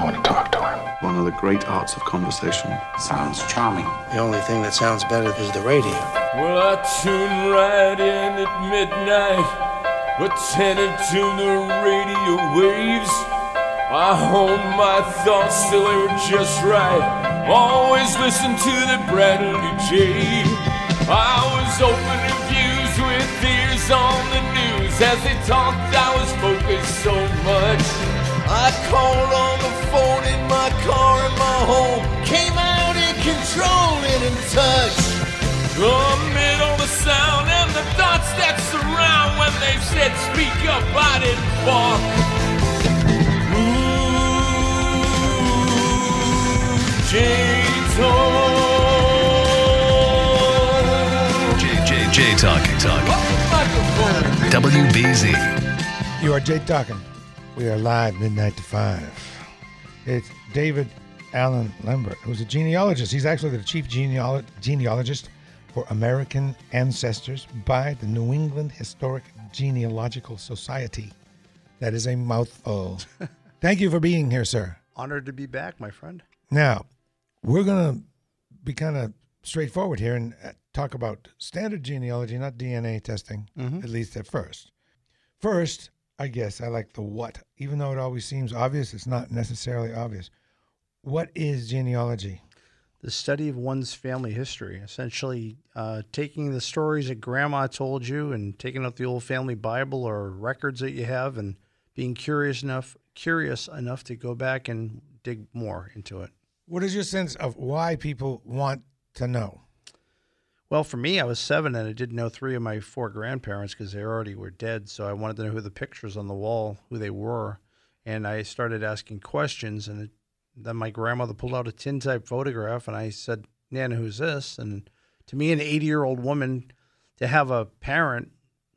I want to talk to him. One of the great arts of conversation. Sounds charming. The only thing that sounds better is the radio. Well, I tune right in at midnight, attended to the radio waves. I hold my thoughts till they were just right. Always listen to the Bradley Jay. I was opening views with ears on the news. As they talked, I was focused so much. I called on the phone in my car in my home. Came out in control and in touch. Amid all the sound and the thoughts that surround when they said speak up, I didn't balk. Ooh, J-Talk. J, J, J Talking Talk. WBZ. You are Jay Talking. We are live midnight to five. It's David Allen Lambert, who's a genealogist. He's actually the chief genealo- genealogist for American ancestors by the New England Historic Genealogical Society. That is a mouthful. Thank you for being here, sir. Honored to be back, my friend. Now, we're going to be kind of straightforward here and uh, talk about standard genealogy, not DNA testing, at least at first. First, I guess I like the what. Even though it always seems obvious, it's not necessarily obvious. What is genealogy? The study of one's family history, essentially uh, taking the stories that grandma told you and taking out the old family Bible or records that you have and being curious enough curious enough to go back and dig more into it. What is your sense of why people want to know? Well, for me, I was seven and I didn't know three of my four grandparents because they already were dead. So I wanted to know who the pictures on the wall, who they were. And I started asking questions. And then my grandmother pulled out a tin type photograph and I said, Nana, who's this? And to me, an 80 year old woman, to have a parent,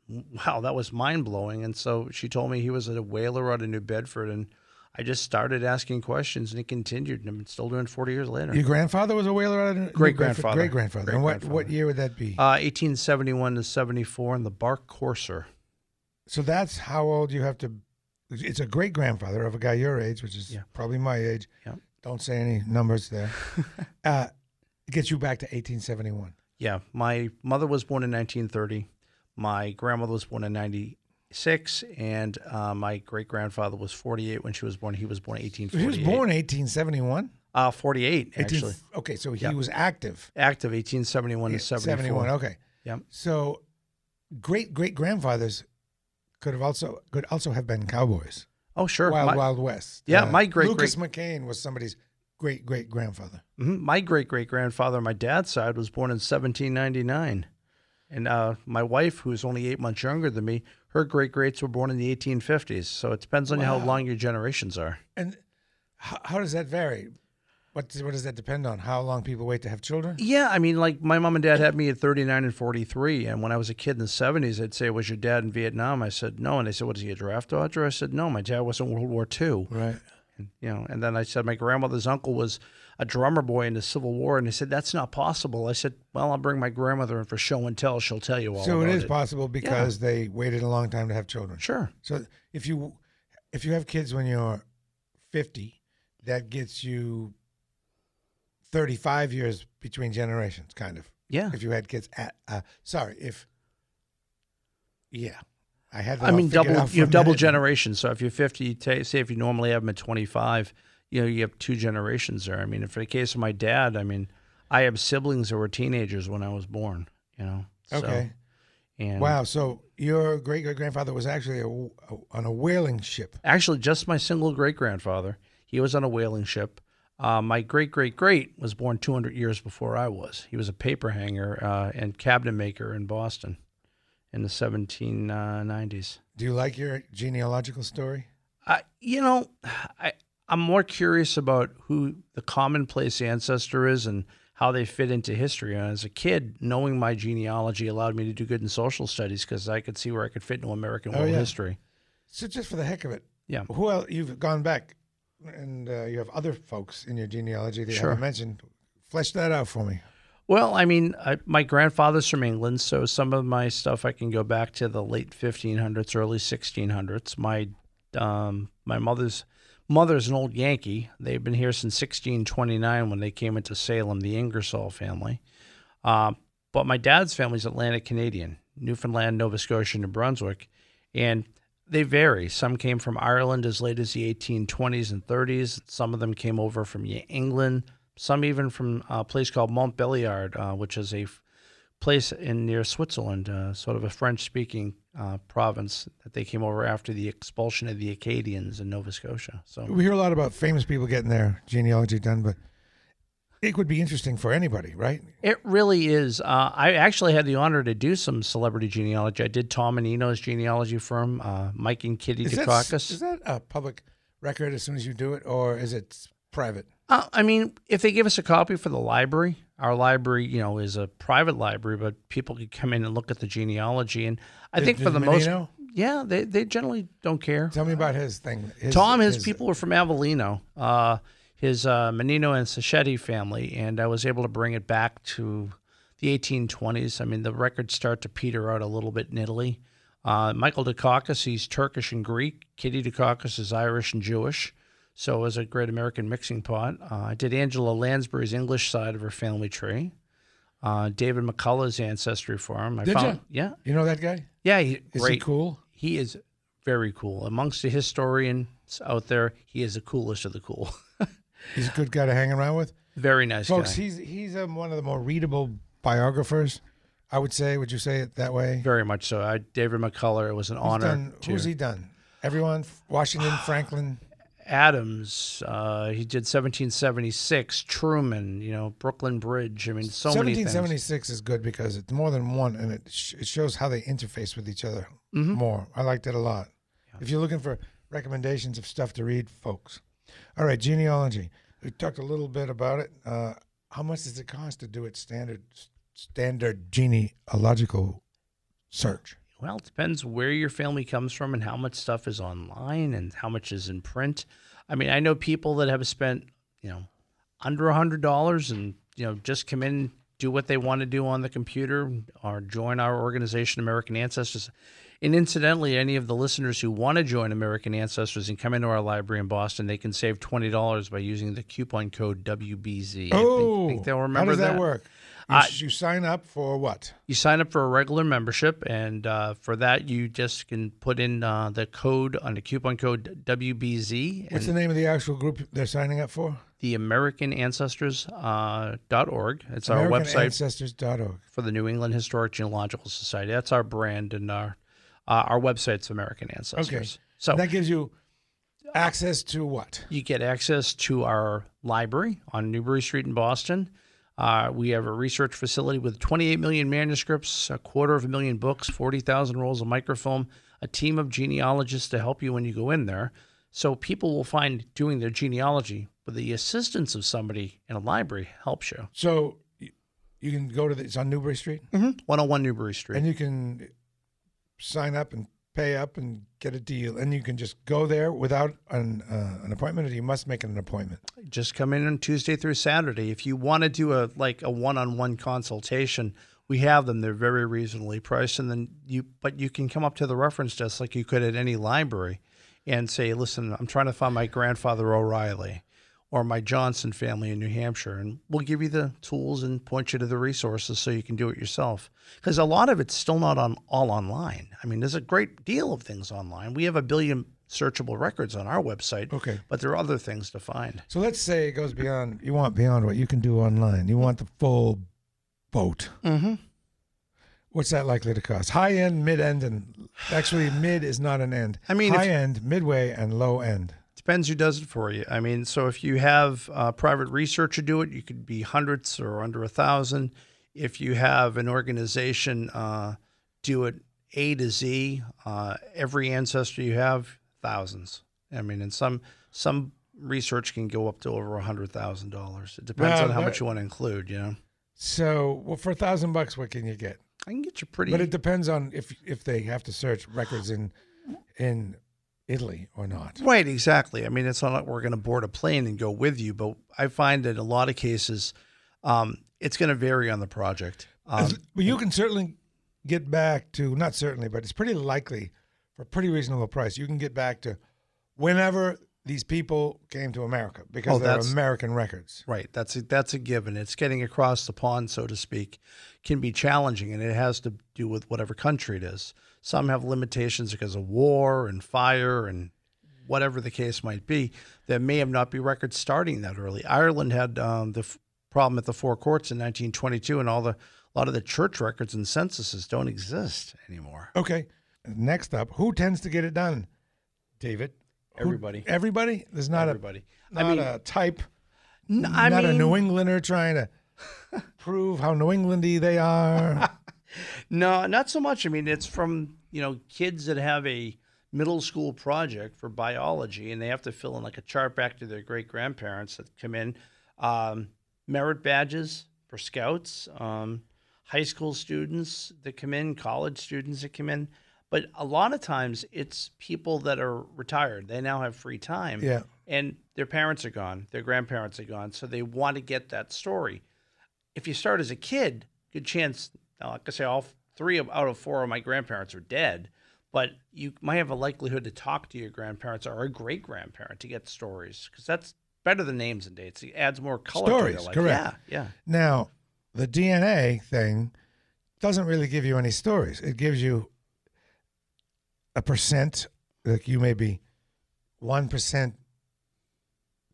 wow, that was mind blowing. And so she told me he was a whaler out of New Bedford. And I just started asking questions and it continued. And I'm still doing 40 years later. Your grandfather was a whaler out of Great grandfather. Great grandfather. And what, what year would that be? Uh, 1871 to 74 in the Bark Courser. So that's how old you have to. It's a great grandfather of a guy your age, which is Yeah. probably my age. Yep. Don't say any numbers there. uh, it gets you back to 1871. Yeah, my mother was born in 1930. My grandmother was born in 96, and uh, my great grandfather was 48 when she was born. He was born in So he was born 1871. uh, 48 18 actually. okay, so he was active. Active 1871 to 74. 71. Okay. Yep. So great great grandfathers could have also could also have been cowboys. Oh, sure. Wild my, Wild West. Uh, Yeah, my great- Lucas McCain was somebody's great great grandfather. Mhm. My great great grandfather my dad's side was born in 1799. And uh, my wife, who's only eight months younger than me, her great greats were born in the 1850s. So it depends on how long your generations are. And how, how does that vary? What what does that depend on? How long people wait to have children? Yeah, I mean, like my mom and dad had me at 39 and 43. And when I was a kid in the 70s, they'd say, Was your dad in Vietnam? I said, No. And they said, Was he a draft dodger? I said, No, my dad was in World War II. Right. And, you know, and then I said, My grandmother's uncle was a drummer boy in the Civil War. And they said, That's not possible. I said, Well, I'll bring my grandmother in for show and tell. She'll tell you all So it is possible because they waited a long time to have children. Sure. So if you if you have kids when you're 50, that gets you 35 years between generations, kind of. Yeah. If you had kids at, uh, sorry, if, yeah, I had. I mean, double you have double generations. So if you're 50, say if you normally have them at 25, you know, you have two generations there. I mean, for the case of my dad, I mean, I have siblings that were teenagers when I was born. You know. So, Okay. And Wow. So your great great grandfather was actually a, a, on a whaling ship. Actually, just my single great grandfather. He was on a whaling ship. Uh, my great great great was born 200 years before I was. He was a paper hanger uh, and cabinet maker in Boston in the 1790s. Do you like your genealogical story? I, you know, I I'm more curious about who the commonplace ancestor is and how they fit into history. And as a kid, knowing my genealogy allowed me to do good in social studies because I could see where I could fit into American Oh, world yeah. history. So just for the heck of it, Yeah. who else you've gone back and uh, you have other folks in your genealogy that you haven't mentioned. Flesh that out for me. Well, I mean, I, my grandfather's from England, so some of my stuff I can go back to the late 1500s, early 1600s. My um, my mother's mother's an old Yankee. They've been here since 1629 when they came into Salem, the Ingersoll family. Uh, but my dad's family's Atlantic Canadian, Newfoundland, Nova Scotia, New Brunswick, and they vary. Some came from Ireland as late as the 1820s and 30s. Some of them came over from England. Some even from a place called Montbéliard, uh, which is a place in near Switzerland, uh, sort of a French-speaking uh, province that they came over after the expulsion of the Acadians in Nova Scotia. So We hear a lot about famous people getting their genealogy done, but it would be interesting for anybody, right? It really is. Uh, I actually had the honor to do some celebrity genealogy. I did Tom Menino's genealogy firm, uh, Mike and Kitty Is that, Dukakis. is that a public record as soon as you do it, or is it private? Uh, I mean, if they give us a copy for the library, our library, you know, is a private library, but people could come in and look at the genealogy. And I Did- think for the most, yeah, they, they generally don't care. Tell me about his thing. His, Tom, his, people were from Avellino, uh, his uh, Menino and Sacchetti family, and I was able to bring it back to the 1820s. I mean, the records start to peter out a little bit in Italy. Uh, Michael Dukakis, he's Turkish and Greek. Kitty Dukakis is Irish and Jewish. So it was a great American mixing pot. Uh, I did Angela Lansbury's English side of her family tree. Uh, David McCullough's ancestry for him. I Did found, ya? Yeah, You know that guy? yeah, he, Is great. he cool? He is very cool. Amongst the historians out there, he is the coolest of the cool. He's a good guy to hang around with. very nice Folks, guy. he's he's um, one of the more readable biographers. I would say. Would you say it that way? very much so. I, David McCullough, it was an He's honor. done- to- who's he done? Everyone. Washington, Franklin. Adams. Uh, he did 1776. Truman. You know, Brooklyn Bridge. I mean, so many 1776 is good because it's more than one, and it sh- it shows how they interface with each other Mm-hmm. more. I liked it a lot. If you're looking for recommendations of stuff to read, folks. All right, genealogy. We talked a little bit about it. Uh, how much does it cost to do it standard standard genealogical search? Well, it depends where your family comes from and how much stuff is online and how much is in print. I mean, I know people that have spent, you know, under a hundred dollars and you know just come in, do what they want to do on the computer, or join our organization, American Ancestors. And incidentally, any of the listeners who want to join American Ancestors and come into our library in Boston, they can save twenty dollars by using the coupon code WBZ. I think- Oh, think they'll how remember does that, work? You, Uh, you sign up for what? you sign up for a regular membership, and uh, for that, you just can put in uh, the code on the coupon code WBZ What's and the name of the actual group they're signing up for? the AmericanAncestors.org. dot org. It's our website AmericanAncestors.org. for the New England Historic Genealogical Society. That's our brand, and our uh, our website's American Ancestors. Okay. So that gives you access to what? you get access to our library on Newbury Street in Boston. Uh, we have a research facility with 28 million manuscripts, a quarter of a million books, 40,000 rolls of microfilm, a team of genealogists to help you when you go in there. So people will find doing their genealogy with the assistance of somebody in a library helps you. So you, can go to the, it's on Newbury Street, 101 Newbury Street. and you can sign up and pay up and get a deal, and you can just go there without an uh, an appointment, or you must make an appointment. just come in on Tuesday through Saturday. If you want to do a like a one-on-one consultation, we have them. They're very reasonably priced, and then you but you can come up to the reference desk like you could at any library, and say, "Listen, I'm trying to find my grandfather O'Reilly." Or my Johnson family in New Hampshire, and we'll give you the tools and point you to the resources so you can do it yourself. Because a lot of it's still not on all online. I mean, there's a great deal of things online. We have a billion searchable records on our website, Okay. but there are other things to find. So let's say it goes beyond. You want beyond what you can do online. You want the full boat. Mm-hmm. What's that likely to cost? High end, mid end, and actually mid is not an end. I mean, if- high end, midway, and low end. Depends who does it for you. I mean, so if you have a private researcher do it, you could be hundreds or under a thousand. If you have an organization uh, do it A to Z, uh, every ancestor you have, thousands. I mean, and some some research can go up to over a hundred thousand dollars. It depends Well, on how that- much you want to include. You know, So, well, for a thousand bucks, what can you get? I can get you pretty. But it depends on if if they have to search records in in Italy or not. Right, exactly. I mean, it's not like we're going to board a plane and go with you, but I find that in a lot of cases, um, it's going to vary on the project. Um, Well, you can certainly get back to not certainly, but it's pretty likely for a pretty reasonable price. You can get back to whenever these people came to America because Oh, they're that's- American records. right, that's a, that's a given. It's getting across the pond, so to speak, can be challenging, and it has to do with whatever country it is. Some have limitations because of war and fire and whatever the case might be. There may have not be records starting that early. Ireland had um, the f- problem at the Four Courts in 1922, and all the a lot of the church records and censuses don't exist anymore. Okay. Next up, who tends to get it done? David. Who- Everybody. everybody. There's not Everybody. a not I mean, a type. n- I not a New Englander trying to prove how New Englandy they are. No, not so much. I mean, it's from you know kids that have a middle school project for biology, and they have to fill in like a chart back to their great grandparents that come in. Um, merit badges for scouts, um, high school students that come in, college students that come in. But a lot of times, it's people that are retired. They now have free time. Yeah. and their parents are gone, their grandparents are gone, so they want to get that story. If you start as a kid, good chance. Now, like I say, all three out of four of my grandparents are dead, but you might have a likelihood to talk to your grandparents or a great grandparent to get stories because that's better than names and dates. It adds more color to Stories, their life. correct. Yeah, yeah. Now, the DNA thing doesn't really give you any stories. It gives you a percent, like you may be 1%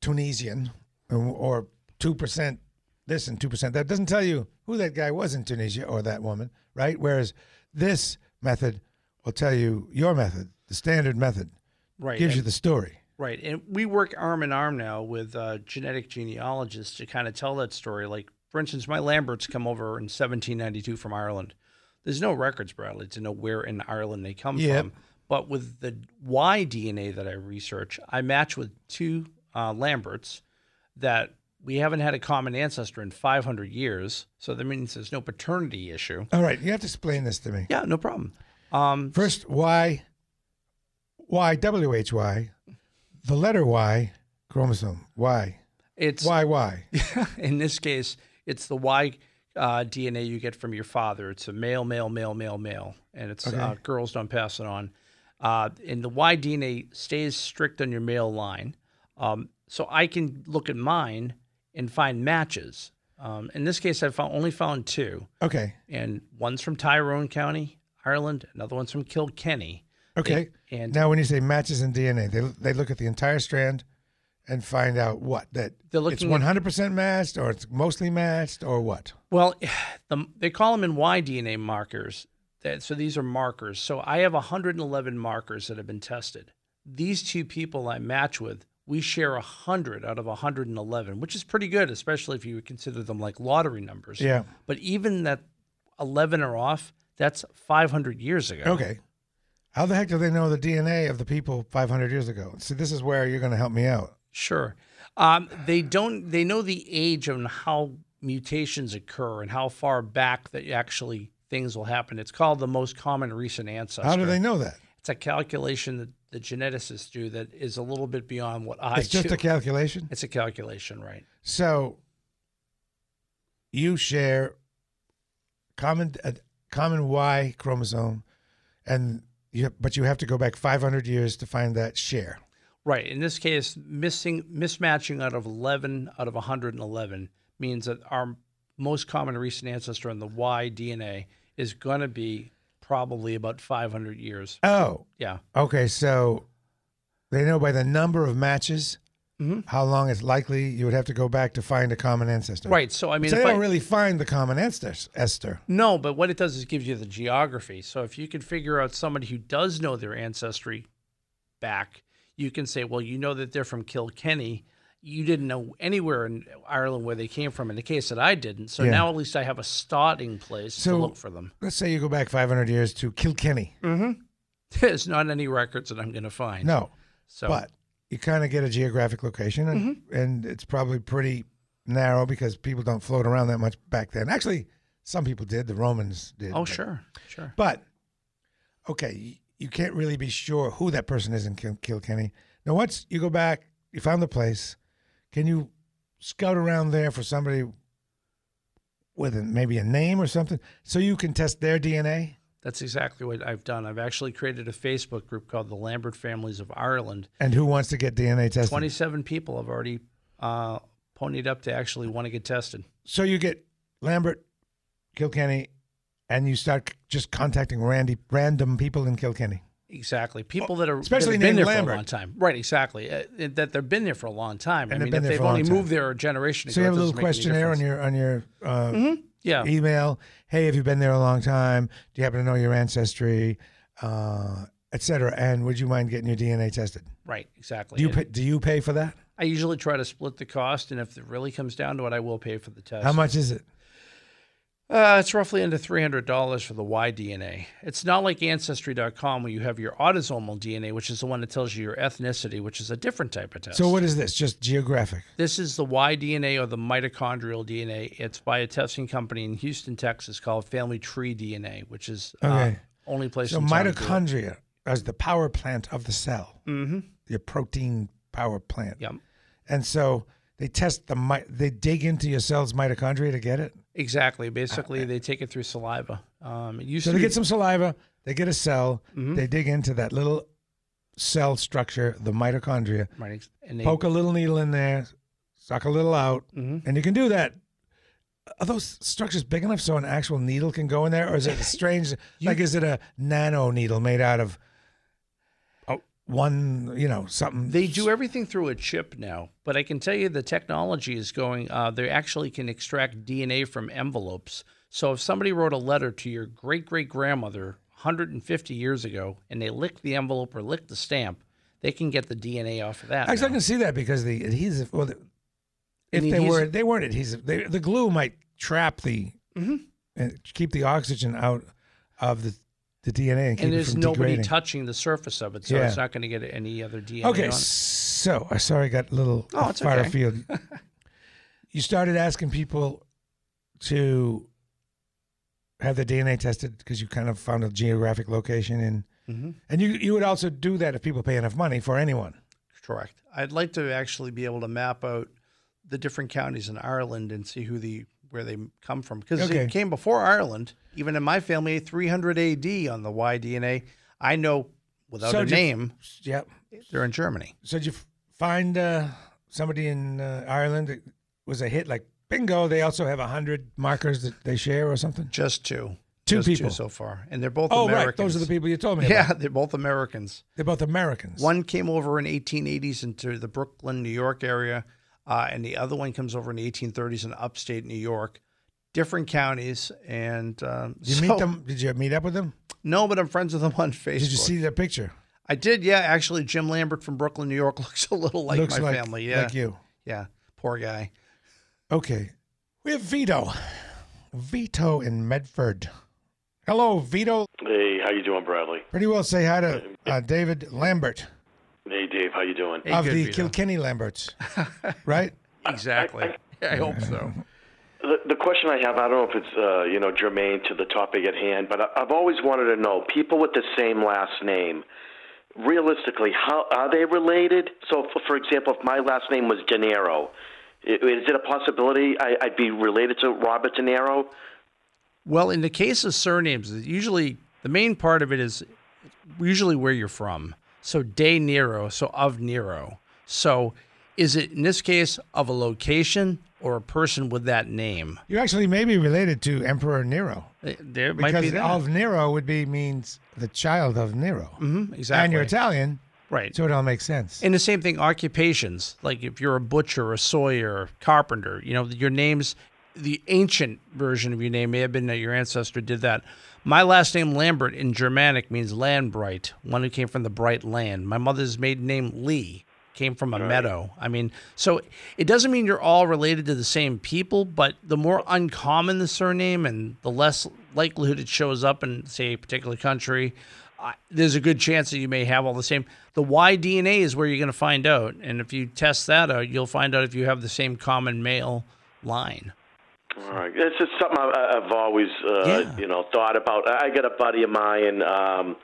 Tunisian or 2% this and 2% that. doesn't tell you who that guy was in Tunisia or that woman, right? Whereas this method will tell you your method, the standard method, Right. gives you the story. Right. And we work arm in arm now with uh, genetic genealogists to kind of tell that story. Like, for instance, my Lamberts come over in 1792 from Ireland. There's no records, Bradley, to know where in Ireland they come Yep. from. But with the Y DNA that I research, I match with two uh, Lamberts that we haven't had a common ancestor in 500 years. So that means there's no paternity issue. All right, you have to explain this to me. Yeah, no problem. Um, First, W H Y? the letter Y, chromosome, Y, it's Y, Y. in this case, it's the Y uh, DNA you get from your father. It's a male, male, male, male, male, and it's uh, girls don't pass it on. Uh, and the Y DNA stays strict on your male line, um, so I can look at mine and find matches. Um, in this case, I found only found two, Okay, and one's from Tyrone County, Ireland. Another one's from Kilkenny. okay. and now, when you say matches in DNA, they they look at the entire strand and find out what that They're it's looking at- hundred percent matched, or it's mostly matched, or what? Well, the, they call them in Y DNA markers. That, so these are markers. So I have 111 markers that have been tested. These two people I match with, we share 100 out of 111, which is pretty good, especially if you would consider them like lottery numbers. Yeah. But even that 11 are off, that's 500 years ago. Okay. How the heck do they know the DNA of the people five hundred years ago? See, this is where you're going to help me out. Sure. Um, they don't. They know the age and how mutations occur and how far back that actually things will happen. It's called the most common recent ancestor. How do they know that? It's a calculation that the geneticists do that is a little bit beyond what I It's just do. a calculation. it's a calculation, right? So you share common a common Y chromosome, and you but you have to go back 500 years to find that share. Right. In this case, missing mismatching out of 11 out of 111 means that our most common recent ancestor in the Y DNA is going to be probably about 500 years. Oh, Yeah. okay. So they know by the number of matches Mm-hmm. how long it's likely you would have to go back to find a common ancestor. Right. So I mean, so they don't really find the common ancestor. Esther. No, but what it does is gives you the geography. So if you can figure out somebody who does know their ancestry back, you can say, well, you know that they're from Kilkenny. You didn't know anywhere in Ireland where they came from. In the case that I didn't, so Yeah. now at least I have a starting place So- to look for them. Let's say you go back 500 years to Kilkenny. There's not any records that I'm going to find. No, so but you kind of get a geographic location, and, Mm-hmm. and it's probably pretty narrow because people don't float around that much back then. Actually, some people did. The Romans did. Oh, but- sure, sure. But okay, you, you can't really be sure who that person is in Kil- Kilkenny. Now, once you go back, you found the place. Can you scout around there for somebody with a, maybe a name or something, so you can test their DNA? That's exactly what I've done. I've actually created a Facebook group called the Lambert Families of Ireland. And who wants to get DNA tested? 27 people have already uh, ponied up to actually want to get tested. So you get Lambert, Kilkenny, and you start just contacting randy, random people in Kilkenny. Exactly. People that are especially that have been there Lambert. for a long time. Right, exactly. Uh, that they've been there for a long time. And I they've mean, been if there they've for a long only moved there a generation So ago, you have a little doesn't make any questionnaire on your on your uh, Yeah. email. Hey, have you been there a long time? Do you happen to know your ancestry, uh, et cetera? And would you mind getting your DNA tested? Right, exactly. Do you pay, do you pay for that? I usually try to split the cost, and if it really comes down to it, I will pay for the test. How much is it? Uh, it's roughly under three hundred dollars for the Y DNA. It's not like Ancestry.com where you have your autosomal DNA, which is the one that tells you your ethnicity, which is a different type of test. So what is this? Just geographic? This is the Y DNA or the mitochondrial DNA. It's by a testing company in Houston, Texas called Family Tree DNA, which is uh, Okay. only place. So in town to do it. mitochondria is the power plant of the cell. Mm-hmm. Your protein power plant. Yep. And so they test the they dig into your cell's mitochondria to get it. Exactly. Basically, they take it through saliva. Um, So they be- get some saliva, they get a cell, Mhm. they dig into that little cell structure, the mitochondria, right, they, poke a little needle in there, suck a little out, Mhm. and you can do that. Are those structures big enough so an actual needle can go in there, or is it strange? like, is it a nano needle made out of one, you know, something? They do everything through a chip now, but I can tell you the technology is going. Uh, they actually can extract DNA from envelopes. So if somebody wrote a letter to your great great grandmother 150 years ago and they licked the envelope or licked the stamp, they can get the DNA off of that. Actually, I can see that because the adhesive. Well, the, if the they were they weren't adhesive. They, the glue might trap the Mm-hmm. and keep the oxygen out of the the DNA and and there's nobody degrading. touching the surface of it, so Yeah. it's not going to get any other DNA. Okay, so I sorry, I got a little Oh, far okay. afield. you started asking people to have their DNA tested because you kind of found a geographic location, and Mhm. and you you would also do that if people pay enough money for anyone. Correct. I'd like to actually be able to map out the different counties in Ireland and see who the where they come from because Okay. it came before Ireland. Even in my family, 300 AD on the Y DNA. I know without So a did you- name, Yep. they're in Germany. So did you find uh, somebody in uh, Ireland that was a hit? Like bingo, they also have a hundred markers that they share or something. Just two. Two Just people. so far, and they're both Oh, Americans. right. Those are the people you told me. Yeah, about. they're both Americans. they're both Americans. One came over in 1880s into the Brooklyn, New York area, uh, and the other one comes over in the 1830s in upstate New York. Different counties, and um, Did you so- meet them? Did you meet up with them? No, but I'm friends with them on Facebook. Did you see their picture? I did, yeah. Actually, Jim Lambert from Brooklyn, New York, looks a little like Looks my like, family. Yeah, like you. yeah. Poor guy. Okay. We have Vito. Vito in Medford. Hello, Vito. Hey, how you doing, Bradley? Pretty well say hi to uh, David Lambert Hey, Dave, how you doing? Hey, of the Vito. Kilkenny Lamberts, right? Exactly. I, hope so. The, the question I have, I don't know if it's uh, you know germane to the topic at hand, but I, I've always wanted to know people with the same last name. Realistically, how are they related? So, for, for example, if my last name was De Niro, is it a possibility I, I'd be related to Robert De Niro? Well, in the case of surnames, usually the main part of it is usually where you're from. So de Nero, so of Nero. So is it in this case of a location or a person with that name? You actually may be related to Emperor Nero There might because be that. of Nero would be means the child of Nero, Mhm, exactly. and you're Italian, right. so it all makes sense. And the same thing, occupations. Like if you're a butcher, a sawyer, carpenter, you know, your names, the ancient version of your name may have been that your ancestor did that. My last name, Lambert, in Germanic means land bright, one who came from the bright land. My mother's maiden name, Lee, came from a meadow. I mean, so it doesn't mean you're all related to the same people, but the more uncommon the surname and the less likelihood it shows up in, say, a particular country, I, there's a good chance that you may have all the same. The Y DNA is where you're going to find out, and if you test that out, you'll find out if you have the same common male line. All right, it's just something I, I've always, uh, Yeah. you know, thought about. I got a buddy of mine. Um,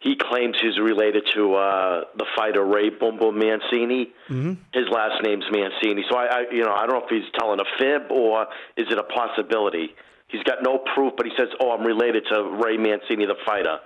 he claims he's related to uh, the fighter Ray Boom Boom Mancini. Mm-hmm. His last name's Mancini. So I, I, you know, I don't know if he's telling a fib or is it a possibility. He's got no proof, but he says, "Oh, I'm related to Ray Mancini, the fighter."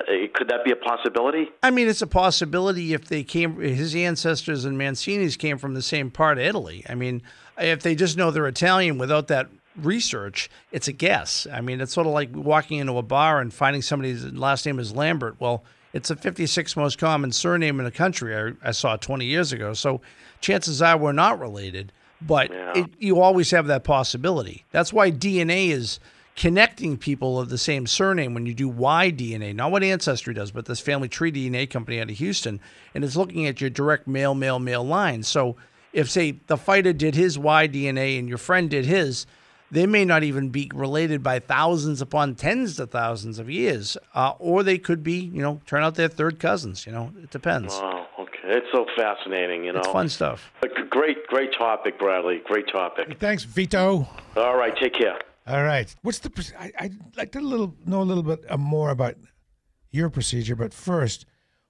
Uh, could that be a possibility? I mean, it's a possibility if they came, his ancestors and Mancini's came from the same part of Italy. I mean, if they just know they're Italian without that research, it's a guess. I mean, it's sort of like walking into a bar and finding somebody's last name is Lambert. Well, it's the 56th most common surname in the country. I, I saw 20 years ago. So chances are we're not related, but it, you always have that possibility. That's why DNA is connecting people of the same surname when you do Y DNA, not what Ancestry does, but this family tree DNA company out of Houston, and it's looking at your direct male, male, male line. So if, say, the fighter did his Y DNA and your friend did his, they may not even be related by thousands upon tens of thousands of years, uh, or they could be, you know, turn out they're third cousins. You know, it depends. Oh, okay. It's so fascinating, you know. It's fun stuff. But great, great topic, Bradley. Great topic. Thanks, Vito. All right, take care. All right. What's the? I, I'd like to little know a little bit uh, more about your procedure, but first,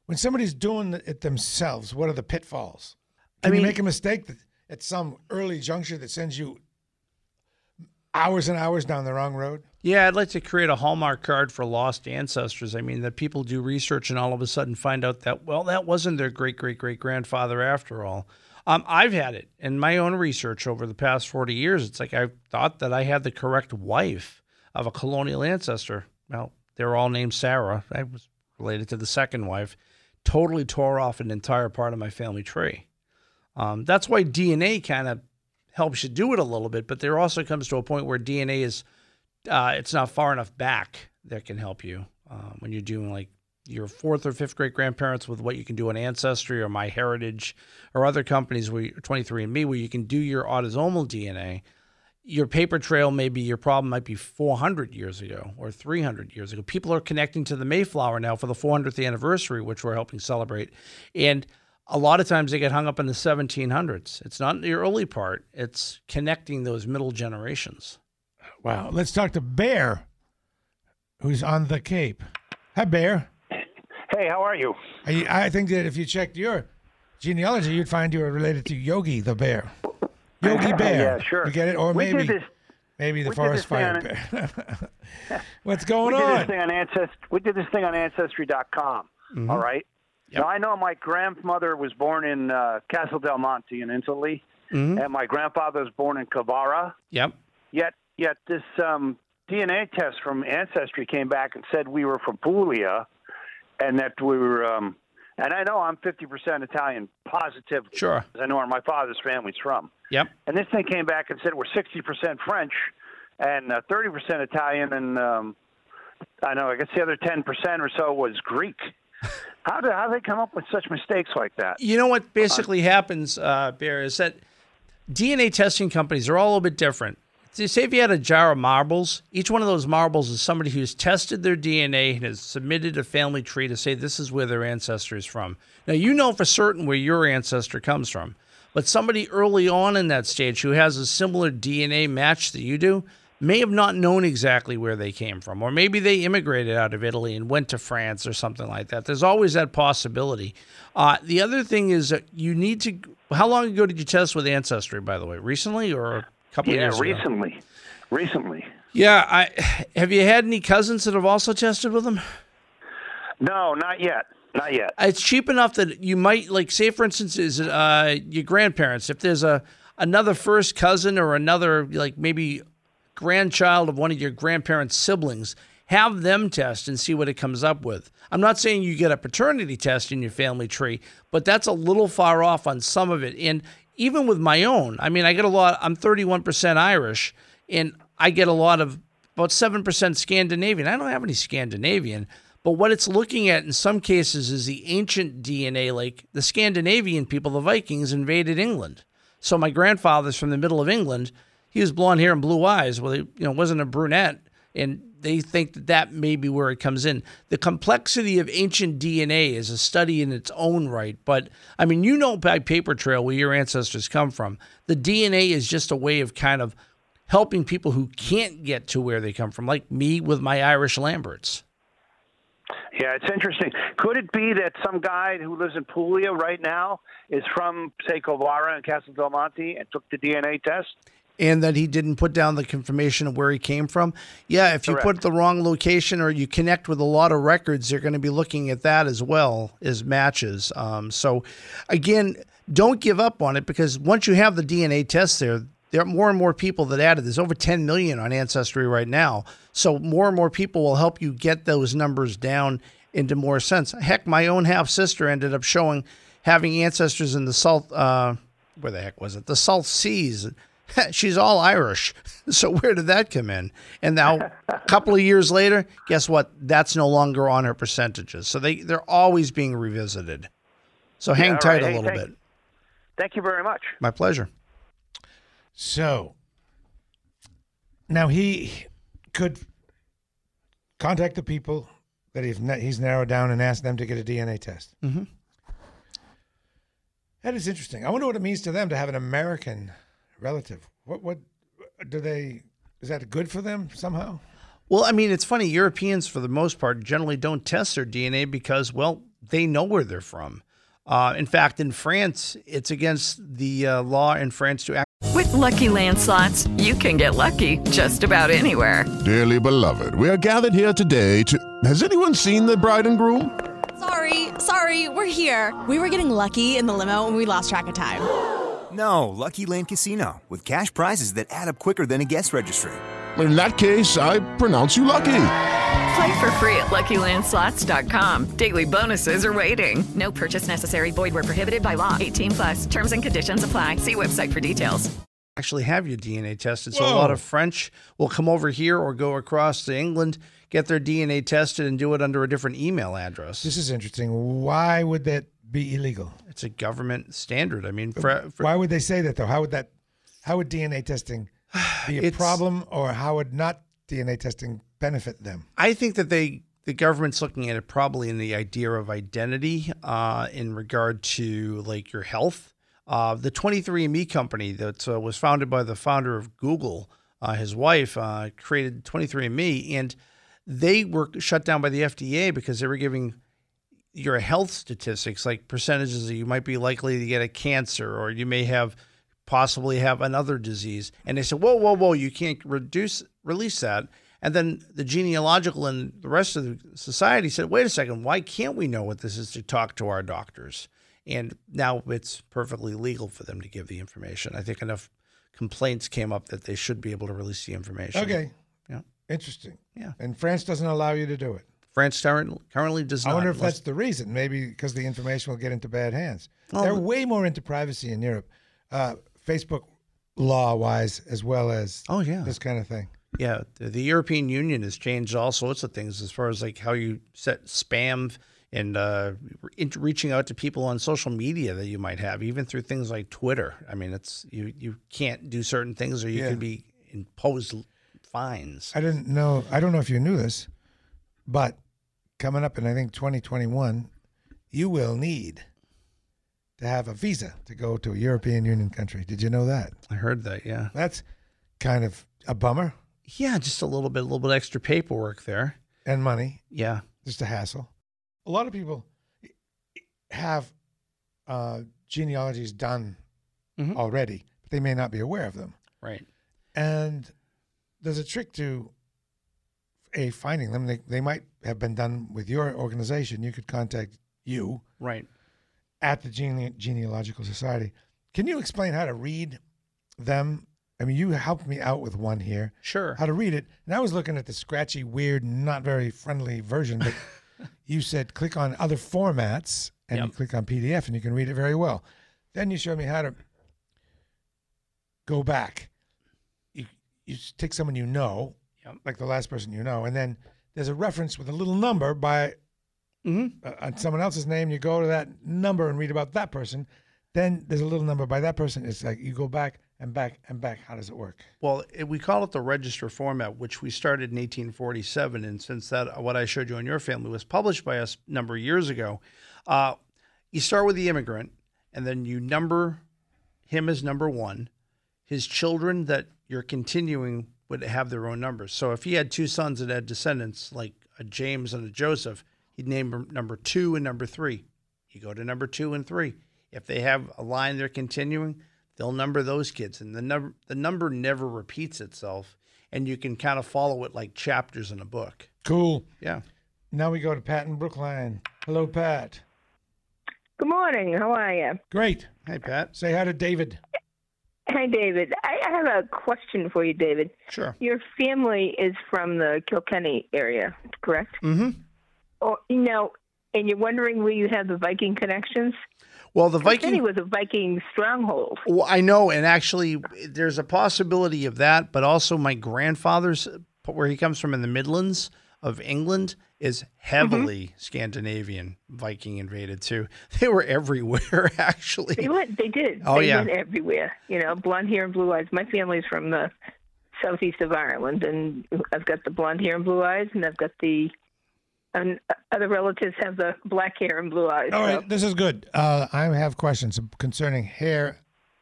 when somebody's doing it themselves, what are the pitfalls? I Can you make a mistake that, at some early juncture that sends you hours and hours down the wrong road? Yeah, I'd like to create a Hallmark card for lost ancestors. I mean, that people do research and all of a sudden find out that, well, that wasn't their great great great grandfather after all. Um, I've had it in my own research over the past 40 years. It's like I thought that I had the correct wife of a colonial ancestor. Well, they were all named Sarah. I was related to the second wife. Totally tore off an entire part of my family tree. Um, that's why DNA kind of helps you do it a little bit, but there also comes to a point where DNA is uh, it's not far enough back that can help you um, when you're doing like your fourth or fifth great grandparents with what you can do on Ancestry or My Heritage or other companies where you, 23andMe where you can do your autosomal DNA. Your paper trail maybe your problem might be 400 years ago or 300 years ago. People are connecting to the Mayflower now for the 400th anniversary, which we're helping celebrate, and a lot of times they get hung up in the 1700s. It's not the early part; it's connecting those middle generations. Wow. Let's talk to Bear, who's on the Cape. Hi, Bear. Hey, how are you? I, I think that if you checked your genealogy, you'd find you were related to Yogi the bear. Yogi Bear. Yeah, sure. You get it? Or We maybe this- maybe the forest fire bear. What's going we did on? this thing on ancest. We did this thing on ancestry.com. Mhm. all right. Now I know my grandmother was born in uh, Castel del Monte in Italy, Mhm. and my grandfather was born in Cavara. Yep. Yet, yet this um, DNA test from Ancestry came back and said we were from Puglia, and that we were. Um, and I know I'm 50% Italian, positively. Sure. I know where my father's family's from. Yep. And this thing came back and said we're 60% French and uh, 30% Italian, and um, I know I guess the other 10% or so was Greek. How do how they come up with such mistakes like that? You know what basically happens, uh, Bear, is that DNA testing companies are all a little bit different. So say if you had a jar of marbles, each one of those marbles is somebody who's tested their DNA and has submitted a family tree to say this is where their ancestor is from. Now you know for certain where your ancestor comes from, but somebody early on in that stage who has a similar DNA match that you do may have not known exactly where they came from, or maybe they immigrated out of Italy and went to France or something like that. There's always that possibility. Uh, the other thing is that you need to. How long ago did you test with Ancestry, by the way? Recently or couple of yeah, years ago? recently, recently. Yeah, I have you had any cousins that have also tested with them? No, not yet, not yet. It's cheap enough that you might like say for instance is it, uh, your grandparents if there's a another first cousin or another like maybe grandchild of one of your grandparents' siblings, have them test and see what it comes up with. I'm not saying you get a paternity test in your family tree, but that's a little far off on some of it. And even with my own, I mean, I get a lot, I'm 31% Irish, and I get a lot of about 7% Scandinavian. I don't have any Scandinavian, but what it's looking at in some cases is the ancient DNA, like the Scandinavian people, the Vikings, invaded England. So my grandfather's from the middle of England. He was blonde hair and blue eyes. Well, he you know wasn't a brunette, and they think that that may be where it comes in. The complexity of ancient DNA is a study in its own right. But I mean, you know by paper trail where your ancestors come from. The DNA is just a way of kind of helping people who can't get to where they come from, like me with my Irish Lamberts. Yeah, it's interesting. Could it be that some guy who lives in Puglia right now is from, say, Covara and Castel Del Monte and took the DNA test? And that he didn't put down the confirmation of where he came from. Yeah, if you Correct. put the wrong location or you connect with a lot of records, they're going to be looking at that as well as matches. Um, so, again, don't give up on it because once you have the DNA test there, there are more and more people that added. There's over 10 million on Ancestry right now. So more and more people will help you get those numbers down into more sense. Heck, my own half sister ended up showing having ancestors in the salt. Uh, where the heck was it? The Salt Seas. She's all Irish. So where did that come in? And now a couple of years later, guess what? That's no longer on her percentages. So they they're always being revisited. So hang Yeah, tight right. a Hey, little thank- bit. Thank you very much. My pleasure. So now he could contact the people that he's, he's narrowed down and ask them to get a DNA test. Mm-hmm. That is interesting. I wonder what it means to them to have an American relative. What what do they? Is that good for them somehow? Well, I mean, it's funny. Europeans, for the most part, generally don't test their DNA because, well, they know where they're from. Uh, in fact, in France, it's against the uh, law in France to act. With Lucky Land slots, you can get lucky just about anywhere. Dearly beloved, we are gathered here today to. Has anyone seen the bride and groom? Sorry, sorry, we're here. We were getting lucky in the limo and we lost track of time. No, Lucky Land Casino, with cash prizes that add up quicker than a guest registry. In that case, I pronounce you lucky. Play for free at LuckyLandSlots.com. Daily bonuses are waiting. No purchase necessary. Void where prohibited by law. 18 plus. Terms and conditions apply. See website for details. actually have your DNA tested. So a lot of French will come over here or go across to England, get their DNA tested, and do it under a different email address. This is interesting. Why would that be illegal? It's a government standard. I mean, for, for, Why would they say that though? How would that? How would DNA testing be a problem, or how would not DNA testing benefit them? I think that they the government's looking at it probably in the idea of identity uh, in regard to like your health. Uh, the 23andMe company that uh, was founded by the founder of Google, uh, his wife, uh, created 23andMe, and they were shut down by the FDA because they were giving your health statistics, like percentages that you might be likely to get a cancer or you may have possibly have another disease. And they said, whoa, whoa, whoa, you can't reduce release that. And then the genealogical and the rest of the society said, wait a second, why can't we know what this is to talk to our doctors? And now it's perfectly legal for them to give the information. I think enough complaints came up that they should be able to release the information. Okay. Yeah. Interesting. Yeah. And France doesn't allow you to do it. France currently currently does not I wonder if that's the reason. Maybe because the information will get into bad hands. Well, They're way more into privacy in Europe, uh, Facebook law wise, as well as Oh, yeah. this kind of thing. Yeah, the, the European Union has changed all sorts of things as far as like how you set spam and uh, re- reaching out to people on social media that you might have, even through things like Twitter. I mean, it's you you can't do certain things, or you Yeah. can be imposed fines. I didn't know. I don't know if you knew this, but coming up in I think 2021, you will need to have a visa to go to a European Union country. Did you know that? I heard that. Yeah, That's kind of a bummer yeah, just a little bit, a little bit extra paperwork there. and money, Yeah, just a hassle. A lot of people have uh, genealogies done Mhm. already, but they may not be aware of them. right. And there's a trick to a finding them. They, they might have been done with your organization. You could contact you Right. at the Gene- Genealogical Society. Can you explain how to read them? I mean, you helped me out with one here. Sure. How to read it. And I was looking at the scratchy, weird, not very friendly version, but you said click on other formats and you click on PDF and you can read it very well. Then you showed me how to go back. You, you take someone you know, Yep. like the last person you know, and then there's a reference with a little number by Mm-hmm. uh, on someone else's name, you go to that number and read about that person. Then there's a little number by that person. It's like you go back and back and back. How does it work? Well, it, we call it the register format, which we started in 1847, and since that, what I showed you in your family was published by us a number of years ago. Uh, you start with the immigrant, and then you number him as number one. His children that you're continuing would have their own numbers. So if he had two sons that had descendants, like a James and a Joseph, he'd name them number two and number three. You go to number two and three. If they have a line they're continuing, they'll number those kids, and the number the number never repeats itself, and you can kind of follow it like chapters in a book. Cool. Yeah. Now we go to Pat in Brookline. Hello, Pat. Good morning. How are you? Great. Hey, Pat. Say hi to David. Hi, David. I have a question for you, David. Sure. Your family is from the Kilkenny area, correct? Mm-hmm. Or you know, and you're wondering where you have the Viking connections. Well, the Viking Kilkenny Viking. was a Viking stronghold. Well, I know, and actually, there's a possibility of that, but also my grandfather's, where he comes from in the Midlands of England, is heavily Scandinavian. Viking invaded too. They were everywhere, actually. They went. They did. Oh, they yeah. went everywhere. You know, blonde hair and blue eyes. My family's from the southeast of Ireland, and I've got the blonde hair and blue eyes, and I've got the and other relatives have the black hair and blue eyes. All so- right, this is good. Uh, I have questions concerning hair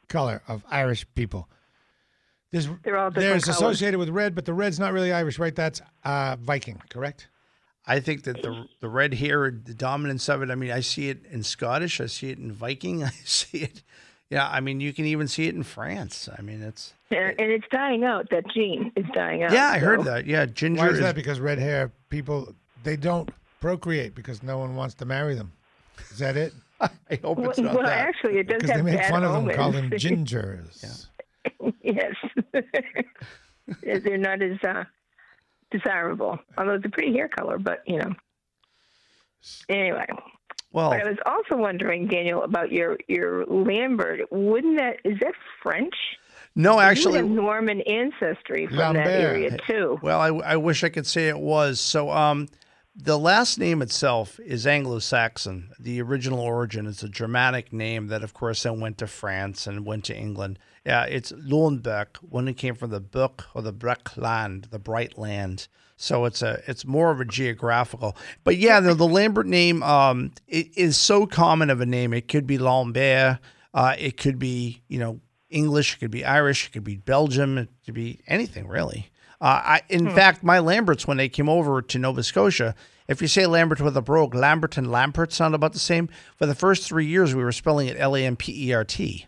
color of Irish people. There's, They're all different there's colors. associated with red, but the red's not really Irish, right? That's uh, Viking, correct? I think that the the red hair, the dominance of it. I mean, I see it in Scottish. I see it in Viking. I see it. Yeah, I mean, you can even see it in France. I mean, it's. and, and it's dying out. That gene is dying out. Yeah, I heard that. Yeah, ginger Why is is that? Because red hair people they don't procreate because no one wants to marry them. Is that it? I hope Well, it's not well, actually, it does Because they make bad fun of them, call them gingers. yes, they're not as uh, desirable. Although it's a pretty hair color, but you know. Anyway, Well, but I was also wondering, Daniel, about your your Lambert. Wouldn't that is that French? no, You actually, have Norman ancestry from that area too. Well, I, I wish I could say it was. So, um, the last name itself is Anglo-Saxon. The original origin is a Germanic name that, of course, then went to France and went to England. Yeah, it's Luneburg when it came from the Buch or the Breck land, the bright land. So it's a it's more of a geographical. But yeah, the, the Lambert name um, it is so common of a name. It could be Lambert. Uh, it could be you know English. It could be Irish. It could be Belgium. It could be anything really. Uh, I, in Hmm. fact, my Lamberts when they came over to Nova Scotia, if you say Lambert with a brogue, Lambert and Lampert sound about the same. For the first three years, we were spelling it L A M P E R T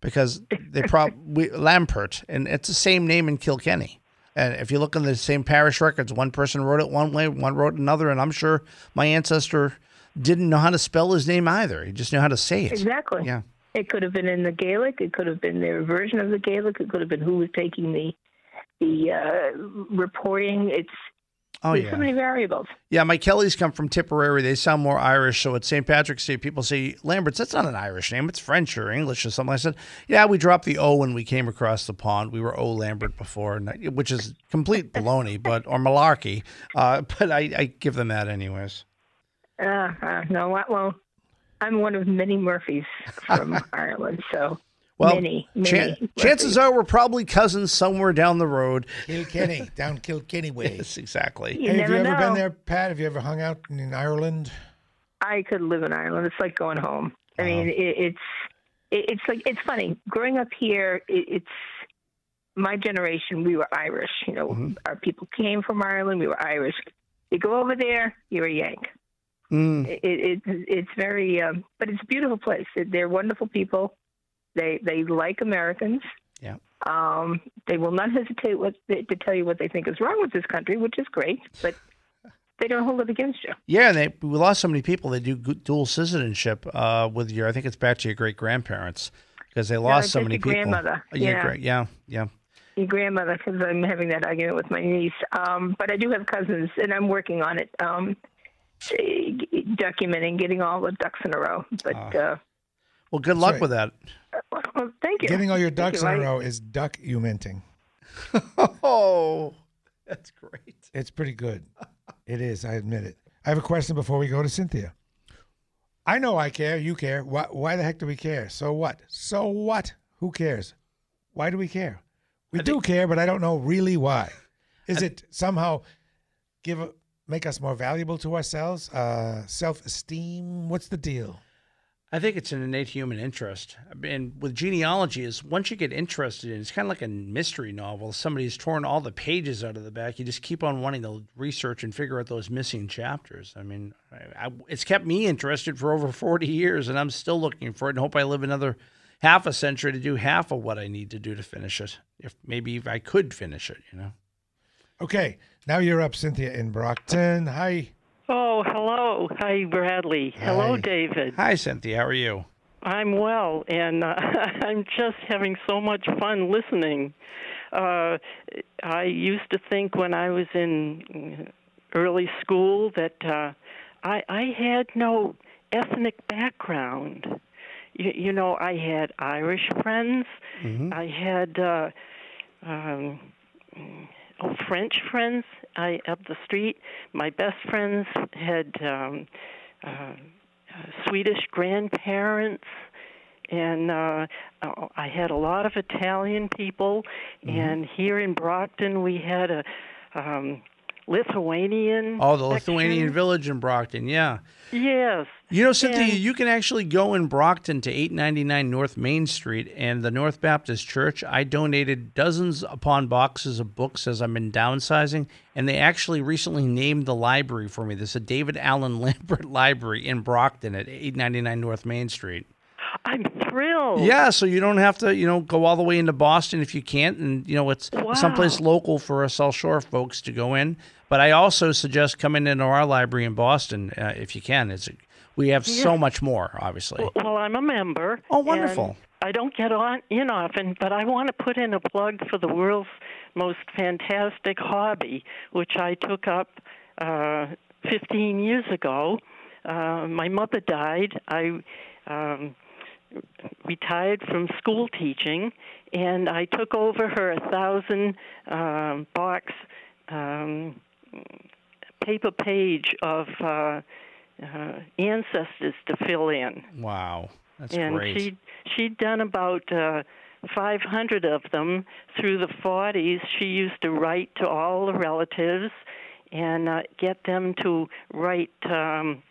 because they probably Lampert, and it's the same name in Kilkenny. And if you look in the same parish records, one person wrote it one way, one wrote another, and I'm sure my ancestor didn't know how to spell his name either. He just knew how to say it. Exactly. Yeah. It could have been in the Gaelic. It could have been their version of the Gaelic. It could have been who was taking the the uh, reporting. It's Oh, there's yeah. so many variables. Yeah, my Kellys come from Tipperary. They sound more Irish. So at St. Patrick's Day, people say, Lamberts, that's not an Irish name. It's French or English or something. I said, yeah, we dropped the O when we came across the pond. We were O Lambert before, which is complete baloney, but or malarkey. Uh, but I, I give them that anyways. Uh, uh, no. Well, I'm one of many Murphys from Ireland, so Well, many, many. chan- chances are we're probably cousins somewhere down the road. Kilkenny, down Kilkenny way. Yes, exactly. You Hey, have you never ever been there, Pat? Have you ever hung out in Ireland? I could live in Ireland. It's like going home. I Uh-huh. mean, it, it's it, it's like it's funny growing up here. It, it's my generation. We were Irish. You know, Mm-hmm. our people came from Ireland. We were Irish. You go over there, you're a Yank. Mm. It, it, it's very, um, but it's a beautiful place. They're wonderful people. They they like Americans. Yeah. Um, they will not hesitate what, to tell you what they think is wrong with this country, which is great. But they don't hold it against you. Yeah, and they we lost so many people. They do dual citizenship uh, with your. I think it's back to your great grandparents because they lost it's so many your people. grandmother. Uh, your Yeah. gra- yeah, yeah. your grandmother because I'm having that argument with my niece. Um, but I do have cousins, and I'm working on it, um, eh, documenting, getting all the ducks in a row. But uh, Well, good luck with that. well, thank you. Getting all your ducks you. in a row is documenting. oh, that's great. It's pretty good. It is. I admit it. I have a question before we go to Cynthia. I know I care. You care. Why, why the heck do we care? So what? So what? Who cares? Why do we care? We do care, but I don't know really why. Is it somehow give make us more valuable to ourselves? Uh, Self esteem? What's the deal? I think it's an innate human interest. And with genealogy, is once you get interested in it, it's kind of like a mystery novel. Somebody's torn all the pages out of the back. You just keep on wanting to research and figure out those missing chapters. I mean, I, I, it's kept me interested for over 40 years, and I'm still looking for it and hope I live another half a century to do half of what I need to do to finish it. If maybe if I could finish it, you know. Okay, now you're up, Cynthia in Brockton. Hi. Oh, hello. Hi, Bradley. Hello, David. Hi, Cynthia. How are you? I'm well, and uh, I'm just having so much fun listening. Uh, I used to think when I was in early school that uh, I, I had no ethnic background. You, you know, I had Irish friends. I had uh, um, oh, French friends I up the street. My best friends had um, uh, uh, Swedish grandparents, and uh, uh, I had a lot of Italian people. And here in Brockton, we had a um, Lithuanian. Oh, the Lithuanian village in Brockton. Yeah. Yes. You know, Cynthia, And- you can actually go in Brockton to 899 North Main Street and the North Baptist Church. I donated dozens upon boxes of books as I've been downsizing, and they actually recently named the library for me. This is a David Allen Lambert Library in Brockton at 899 North Main Street. I'm thrilled. Yeah, so you don't have to, you know, go all the way into Boston if you can't, and you know it's someplace local for us South Shore folks to go in. But I also suggest coming into our library in Boston uh, if you can. It's we have so much more, obviously. Well, I'm a member. Oh, wonderful. I don't get on in often, but I want to put in a plug for the world's most fantastic hobby, which I took up uh, 15 years ago. Uh, my mother died. I um, retired from school teaching, and I took over her a thousand um, box um, paper page of uh, uh, ancestors to fill in Wow, that's and great. she she'd done about uh, 500 of them through the 40s. She used to write to all the relatives and uh, get them to write um,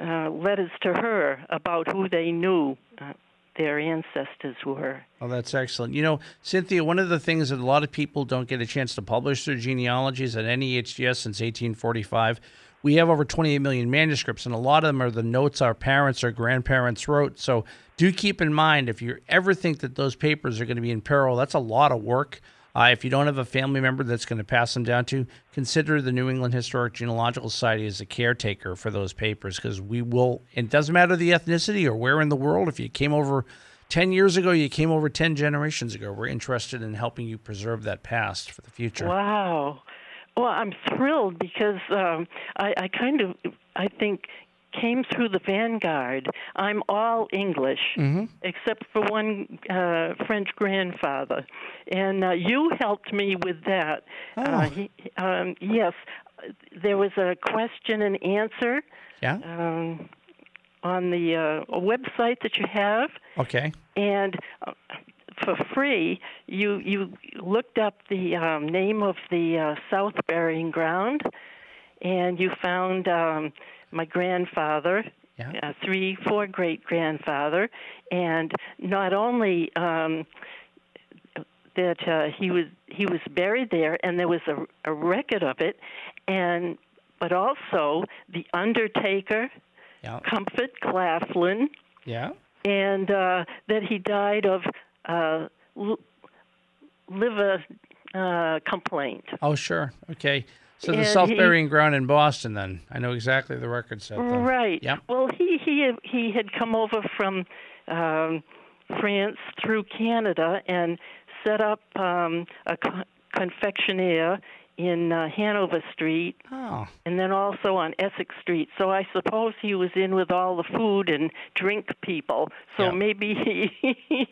uh, letters to her about who they knew uh, their ancestors were. Oh, that's excellent. You know, Cynthia, one of the things that a lot of people don't get a chance to publish their genealogies at NEHGS since 1845, we have over 28 million manuscripts, and a lot of them are the notes our parents or grandparents wrote. So do keep in mind if you ever think that those papers are going to be in peril, that's a lot of work. Uh, if you don't have a family member that's going to pass them down to, consider the New England Historic Genealogical Society as a caretaker for those papers because we will, it doesn't matter the ethnicity or where in the world, if you came over 10 years ago, you came over 10 generations ago, we're interested in helping you preserve that past for the future. Wow. Well, I'm thrilled because um, I, I kind of, I think, came through the vanguard. I'm all English, Mhm. except for one uh, French grandfather, and uh, you helped me with that. Uh, he, um, yes, there was a question and answer Yeah. um, on the uh, website that you have Okay. and uh, for free, you you looked up the um, name of the uh, South Burying Ground, and you found um, my grandfather, Yeah. uh, three, four great grandfather, and not only um, that uh, he was he was buried there, and there was a, a record of it, and but also the Undertaker, Yeah. Comfort Claflin Yeah. and uh, that he died of uh, liver uh, complaint. Oh, sure. Okay. So the And he- Burying Ground in Boston, then. I know exactly the record set. Then. Right. Yep. Well, he he he had come over from um, France through Canada and set up um, a co- in uh, Hanover Street, Oh. and then also on Essex Street. So I suppose he was in with all the food and drink people. So Yeah. maybe he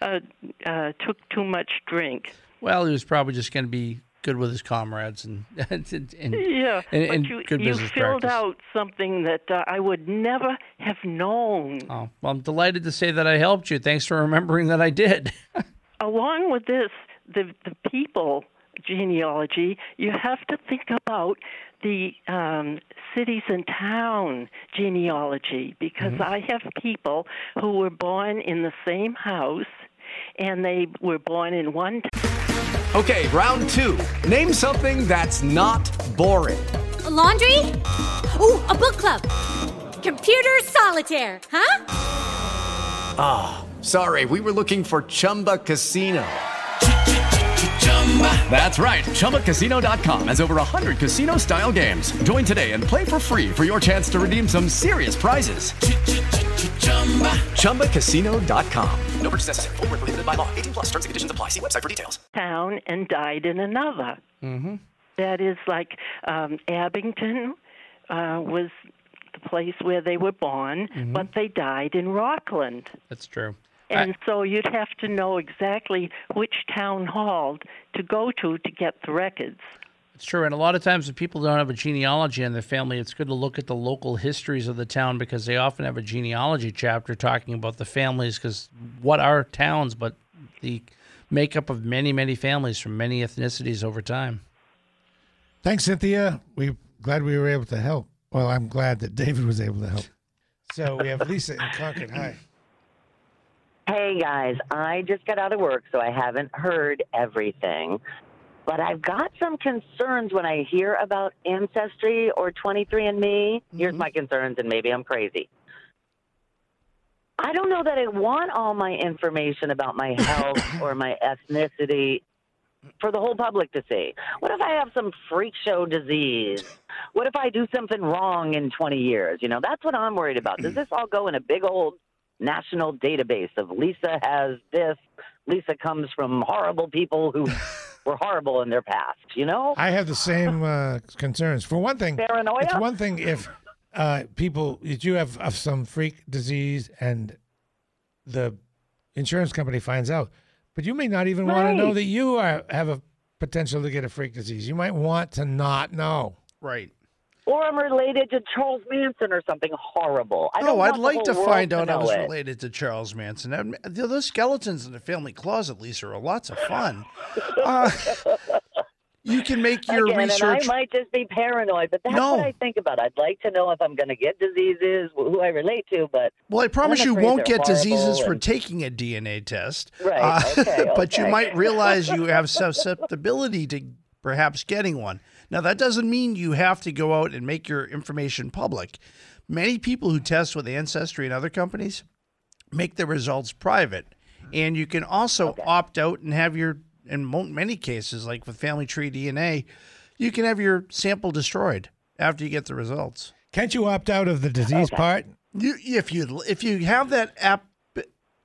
uh, uh, took too much drink. Well, he was probably just going to be good with his comrades and and, and, Yeah, and, but and you, good you business filled practice. out something that uh, I would never have known. Oh, well, I'm delighted to say that I helped you. Thanks for remembering that I did. along with this, the the people genealogy, you have to think about the um, cities and town genealogy because Mhm. I have people who were born in the same house and they were born in one Okay, round two. Name something that's not boring. laundry? Ooh, a book club. Computer solitaire, huh? Ah, sorry, we were looking for Chumba Casino. That's right. ChumbaCasino.com has over 100 casino style games. Join today and play for free for your chance to redeem some serious prizes. ChumbaCasino.com. No purchase necessary. Void where prohibited by law. 18 plus terms and conditions apply. See website for details. town and died in another. Mm-hmm. That is like um, Abington uh, was the place where they were born, Mhm. but they died in Rockland. That's true. And so you'd have to know exactly which town hall to go to to get the records. It's true, and a lot of times if people don't have a genealogy in their family, it's good to look at the local histories of the town because they often have a genealogy chapter talking about the families. Because what are towns but the makeup of many, many families from many ethnicities over time? Thanks, Cynthia. We're glad we were able to help. Well, I'm glad that David was able to help. So we have Lisa in Concord. Hi. Hey guys, I just got out of work, so I haven't heard everything. But I've got some concerns when I hear about Ancestry or 23andMe. Here's mm-hmm. my concerns, and maybe I'm crazy. I don't know that I want all my information about my health or my ethnicity for the whole public to see. What if I have some freak show disease? What if I do something wrong in 20 years? You know, that's what I'm worried about. Does this all go in a big old national database of Lisa has this, Lisa comes from horrible people who were horrible in their past, you know? I have the same uh, concerns. For one thing, Paranoia? it's one thing if uh, people if you have uh, some freak disease and the insurance company finds out, but you may not even want to know that you are, have a potential to get a freak disease. You might want to not know. Right. Or I'm related to Charles Manson or something horrible. I don't oh, I'd like to find out I know was it. related to Charles Manson. I mean, those skeletons in the family closet, Lisa, are lots of fun. Uh, you can make your Again, research. And I might just be paranoid, but that's No. what I think about. I'd like to know if I'm going to get diseases, who I relate to, but Well, I promise you won't get diseases horrible for taking a DNA test. Right, Uh, okay, but you might realize you have susceptibility to perhaps getting one. Now, that doesn't mean you have to go out and make your information public. Many people who test with Ancestry and other companies make their results private. And you can also opt out and have your, in many cases, like with Family Tree DNA, you can have your sample destroyed after you get the results. Can't you opt out of the disease part? You, if you if you have that app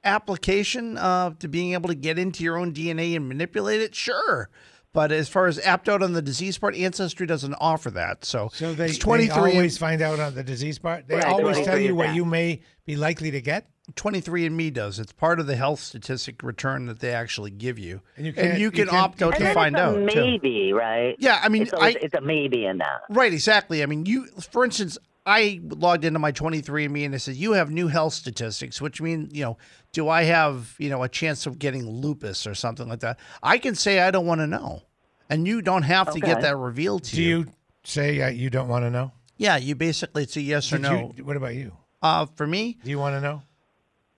application uh, to being able to get into your own DNA and manipulate it, sure. But as far as opt out on the disease part, Ancestry doesn't offer that. So, So they, it's they 23 always find out on the disease part. They Right, always tell 23 you what is you may be likely to get. 23andMe does. It's part of the health statistic return that they actually give you. And you can't- you you can can't- opt out to find it's a out. too. maybe, right? Yeah, I mean, it's a, I- it's a maybe in that. Right, exactly. I mean, you, for instance, I logged into my 23andMe and it said, you have new health statistics, which means, you know, do I have, you know, a chance of getting lupus or something like that? I can say I don't want to know. And you don't have to get that revealed to Do you. Do you say uh, you don't want to know? Yeah, you basically, it's a yes or Did no. you- what about you? Uh, for me? Do you want to know?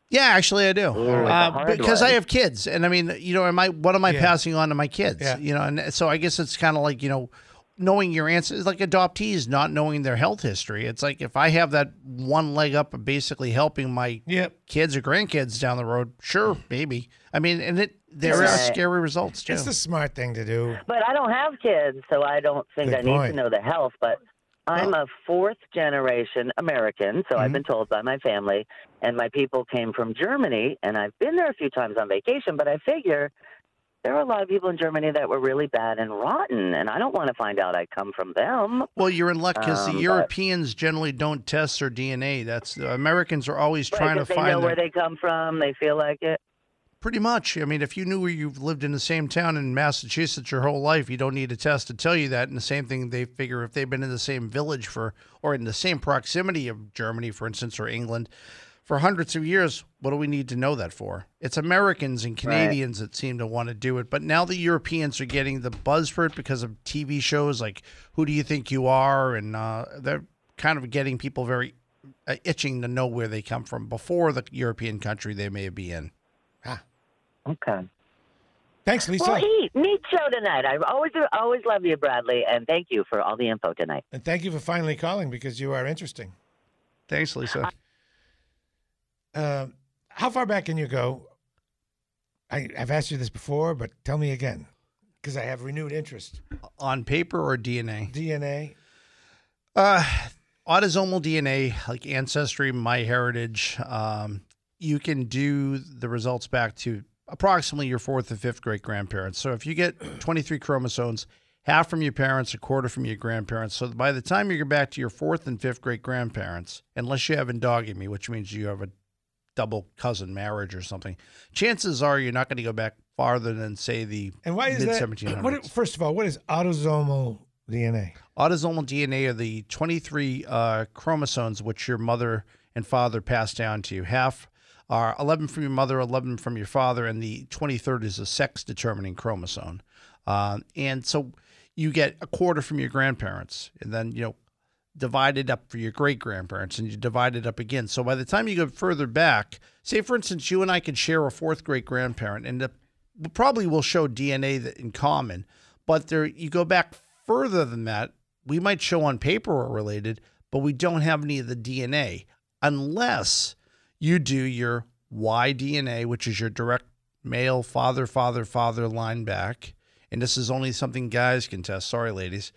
Yeah, actually, I do. Ooh, uh, because one. I have kids, and I mean, you know, am I what am I Yeah. passing on to my kids? Yeah. You know, and so I guess it's kind of like you know, knowing your answer is like adoptees not knowing their health history. It's like if I have that one leg up of basically helping my Yep. kids or grandkids down the road, sure, maybe. I mean, and it there are scary results too. It's the smart thing to do. But I don't have kids, so I don't think Good I need to know the health. But I'm a fourth generation American, so I've Mm-hmm. been told by my family, and my people came from Germany, and I've been there a few times on vacation. But I figure there are a lot of people in Germany that were really bad and rotten, and I don't want to find out I come from them. Well, you're in luck because Um, the but- Europeans generally don't test their DNA. That's the Americans are always Right, trying to they find know where they come from. They feel like it. Pretty much. I mean, if you knew where you've lived in the same town in Massachusetts your whole life, you don't need a test to tell you that. And the same thing, they figure if they've been in the same village for, or in the same proximity of Germany, for instance, or England, for hundreds of years, what do we need to know that for? It's Americans and Canadians that seem to want to do it, but now the Europeans are getting the buzz for it because of TV shows like "Who Do You Think You Are," and uh, they're kind of getting people very uh, itching to know where they come from before the European country they may be in. Okay. Thanks, Lisa. Well, eat. Neat show tonight. I always always love you, Bradley, and thank you for all the info tonight. And thank you for finally calling because you are interesting. Thanks, Lisa. Uh, how far back can you go? I, I've asked you this before, but tell me again because I have renewed interest. On paper or DNA? DNA. Uh, autosomal DNA, like Ancestry, MyHeritage, um, you can do the results back to approximately your fourth and fifth great grandparents. So if you get 23 chromosomes, half from your parents, a quarter from your grandparents. So by the time you get back to your fourth and fifth great grandparents, unless you have endogamy, which means you have a double cousin marriage or something, chances are you're not going to go back farther than say the And why is mid that? 1700s. What, first of all, what is autosomal DNA? Autosomal DNA are the 23 uh, chromosomes which your mother and father passed down to you. Half are 11 from your mother, 11 from your father, and the 23rd is a sex determining chromosome. Um, and so you get a quarter from your grandparents, and then, you know, divided up for your great grandparents, and you divide it up again. So by the time you go further back, say, for instance, you and I could share a fourth great grandparent, and the, probably will show DNA that in common, but there you go back further than that, we might show on paper we're related, but we don't have any of the DNA unless you do your Y DNA, which is your direct male father, father, father line back. And this is only something guys can test. Sorry, ladies.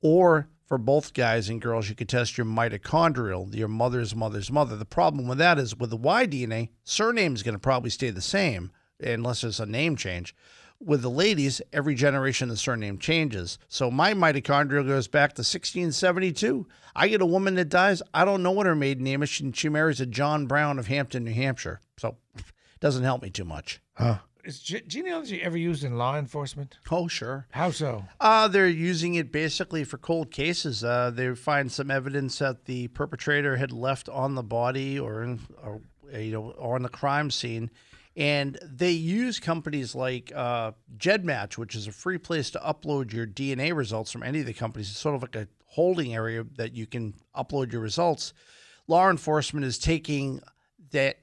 Or for both guys and girls, you could test your mitochondrial, your mother's mother's mother. The problem with that is with the Y DNA, surname is going to probably stay the same unless there's a name change. With the ladies, every generation the surname changes. So my mitochondrial goes back to 1672. I get a woman that dies. I don't know what her maiden name is. She, she marries a John Brown of Hampton, New Hampshire. So doesn't help me too much. Huh. Is ge- genealogy ever used in law enforcement? Oh, sure. How so? Uh, they're using it basically for cold cases. Uh, they find some evidence that the perpetrator had left on the body or, in, or you know, or on the crime scene, and they use companies like uh, GEDmatch, which is a free place to upload your DNA results from any of the companies. It's sort of like a holding area that you can upload your results. Law enforcement is taking that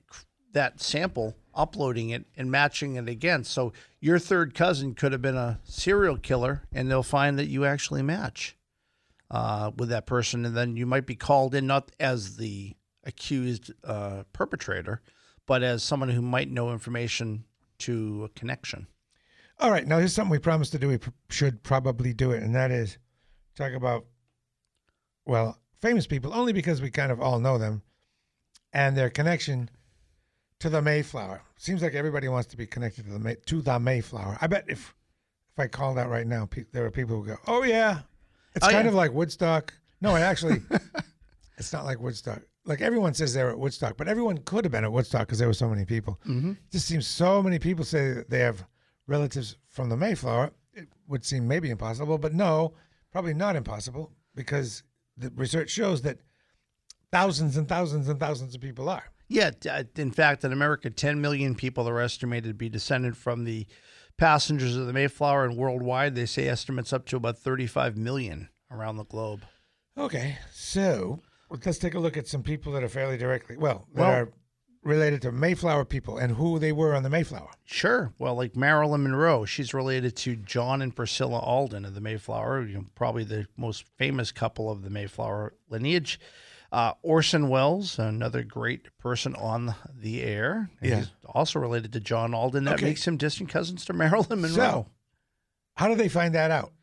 that sample, uploading it, and matching it again. So your third cousin could have been a serial killer, and they'll find that you actually match uh, with that person, and then you might be called in not as the accused uh, perpetrator, but as someone who might know information to a connection. All right, now here's something we promised to do. We pr- should probably do it, and that is talk about, well, famous people, only because we kind of all know them and their connection to the Mayflower. Seems like everybody wants to be connected to the May- to the Mayflower. I bet if if I call that right now, pe- there are people who go, "Oh yeah, it's Oh, kind yeah. of like Woodstock." No, it actually, it's not like Woodstock. Like everyone says they're at Woodstock, but everyone could have been at Woodstock because there were so many people. Mhm. It just seems so many people say that they have relatives from the Mayflower. It would seem maybe impossible, but no, probably not impossible because the research shows that thousands and thousands and thousands of people are. Yeah, uh, in fact, in America, 10 million people are estimated to be descended from the passengers of the Mayflower, and worldwide, they say estimates up to about 35 million around the globe. Okay, so let's take a look at some people that are fairly directly well that Well- are related to Mayflower people and who they were on the Mayflower. Sure. Well, like Marilyn Monroe, she's related to John and Priscilla Alden of the Mayflower, you know, probably the most famous couple of the Mayflower lineage. Uh, Orson Welles, another great person on the air. Yeah. He's also related to John Alden. That Okay. makes him distant cousins to Marilyn Monroe. So, how do they find that out?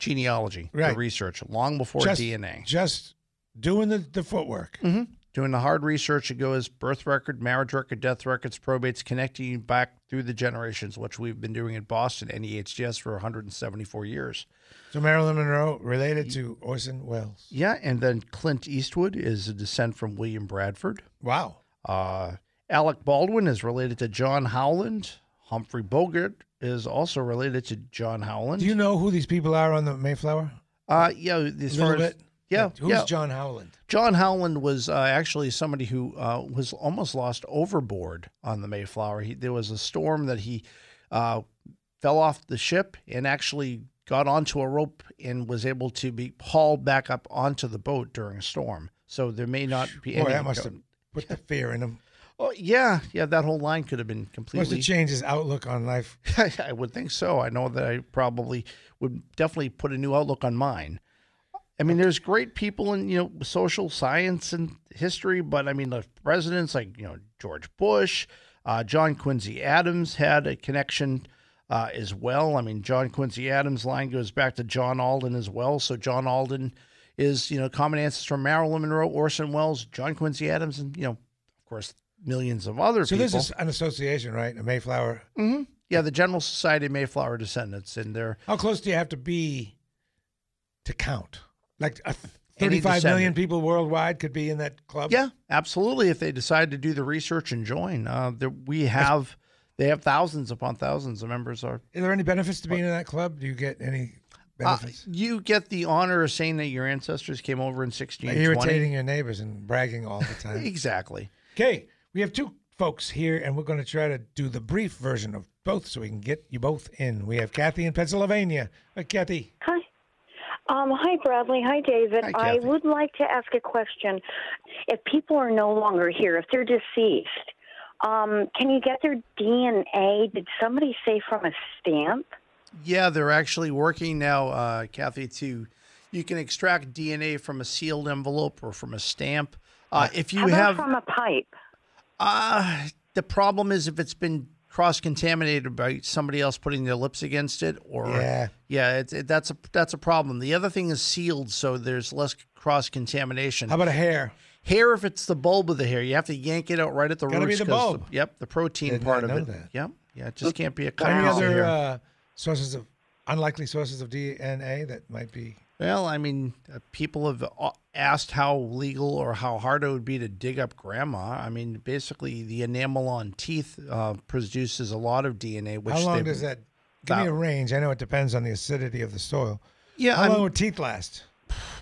Genealogy, the research, long before just, DNA. Just doing the, the footwork. hmm Doing the hard research, it goes birth record, marriage record, death records, probates, connecting you back through the generations, which we've been doing at Boston NEHGS for 174 years. So Marilyn Monroe related to Orson Welles. Yeah, and then Clint Eastwood is a descent from William Bradford. Wow. Uh, Alec Baldwin is related to John Howland. Humphrey Bogart is also related to John Howland. Do you know who these people are on the Mayflower? Uh, yeah, as far as bit? Yeah, Who's yeah. John Howland? John Howland was uh, actually somebody who uh, was almost lost overboard on the Mayflower. He, there was a storm that he uh, fell off the ship and actually got onto a rope and was able to be hauled back up onto the boat during a storm. So there may not be Boy, any. that must have put the fear in him. Oh yeah, yeah. That whole line could have been Must completely have changed his outlook on life. I would think so. I know that I probably would definitely put a new outlook on mine. I mean, there's great people in you know social science and history, but I mean the presidents like you know George Bush, uh, John Quincy Adams had a connection uh, as well. I mean, John Quincy Adams' line goes back to John Alden as well. So John Alden is you know common ancestor from Marilyn Monroe, Orson Welles, John Quincy Adams, and you know of course millions of other So people. So this is an association, right? A Mayflower. hmm Yeah, the General Society of Mayflower Descendants, and they're How close do you have to be to count? Like uh, Any 35 million people worldwide could be in that club? yeah, absolutely. If they decide to do the research and join, uh, there, we have they have thousands upon thousands of members. Are Is there any benefits to being in that club? Do you get any uh, benefits? you get the honor of saying that your ancestors came over in sixteen twenty. irritating your neighbors and bragging all the time. Exactly. Okay, we have two folks here, and we're going to try to do the brief version of both so we can get you both in. We have Kathy in Pennsylvania. Hi, Kathy. Hi. Um, hi, Bradley. Hi, David. Hi, I would like to ask a question. If people are no longer here, if they're deceased, um, can you get their DNA? Did somebody say from a stamp? Yeah, they're actually working now, uh, Kathy. To you can extract DNA from a sealed envelope or from a stamp. Uh, if you have from a pipe? Uh, the problem is if it's been cross contaminated by somebody else putting their lips against it, or Yeah. yeah, it's, it, that's a that's a problem. The other thing is sealed, so there's less cross contamination. How about a hair? Hair, if it's the bulb of the hair, you have to yank it out right at the Gotta be roots. the 'cause bulb. yep, the protein part of it. that. Yep, yeah, it just can't be a Any cut. other uh, sources of unlikely sources of DNA that might be? Well, I mean, uh, people have uh, asked how legal or how hard it would be to dig up grandma. I mean, basically, the enamel on teeth uh, produces a lot of DNA. Which How long does that? Give me a range. I know it depends on the acidity of the soil. Yeah, How I'm- long would teeth last?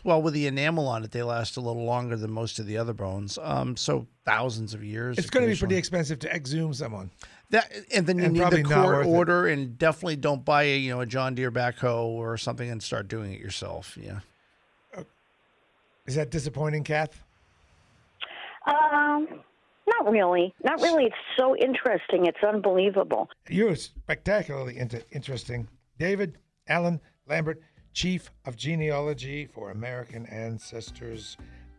Well, with the enamel on it, they last a little longer than most of the other bones. Um, so thousands of years. It's going to be pretty expensive to exhume someone. That and then you and need probably the not court worth it. order, and definitely don't buy a you know a John Deere backhoe or something and start doing it yourself. Yeah. Is that disappointing, Kath? Um, not really. Not really. It's so interesting. It's unbelievable. You're spectacularly inter- interesting. David Allen Lambert, Chief of Genealogy for American Ancestors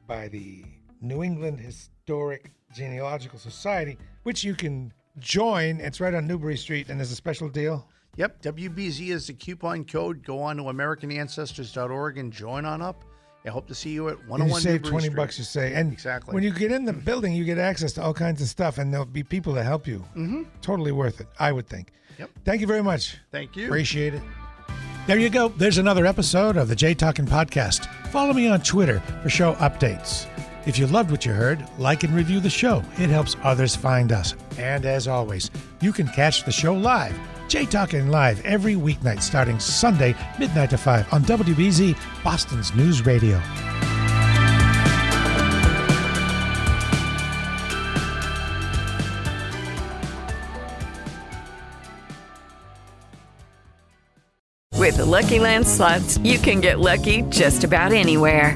by the New England Historic Genealogical Society, which you can join. It's right on Newbury Street, and there's a special deal. Yep. WBZ is the coupon code. Go on to AmericanAncestors.org and join on up. I hope to see you at And 101 you save Newbury 20 Street. bucks, you say. And Exactly. when you get in the building, you get access to all kinds of stuff, and there'll be people to help you. Mm-hmm. Totally worth it, I would think. Yep. Thank you very much. Thank you. Appreciate it. There you go. There's another episode of the Jay Talking Podcast. Follow me on Twitter for show updates. If you loved what you heard, like and review the show. It helps others find us. And as always, you can catch the show live. Jay Talking Live every weeknight starting Sunday, midnight to 5 on WBZ, Boston's News Radio. With the Lucky Land slots, you can get lucky just about anywhere.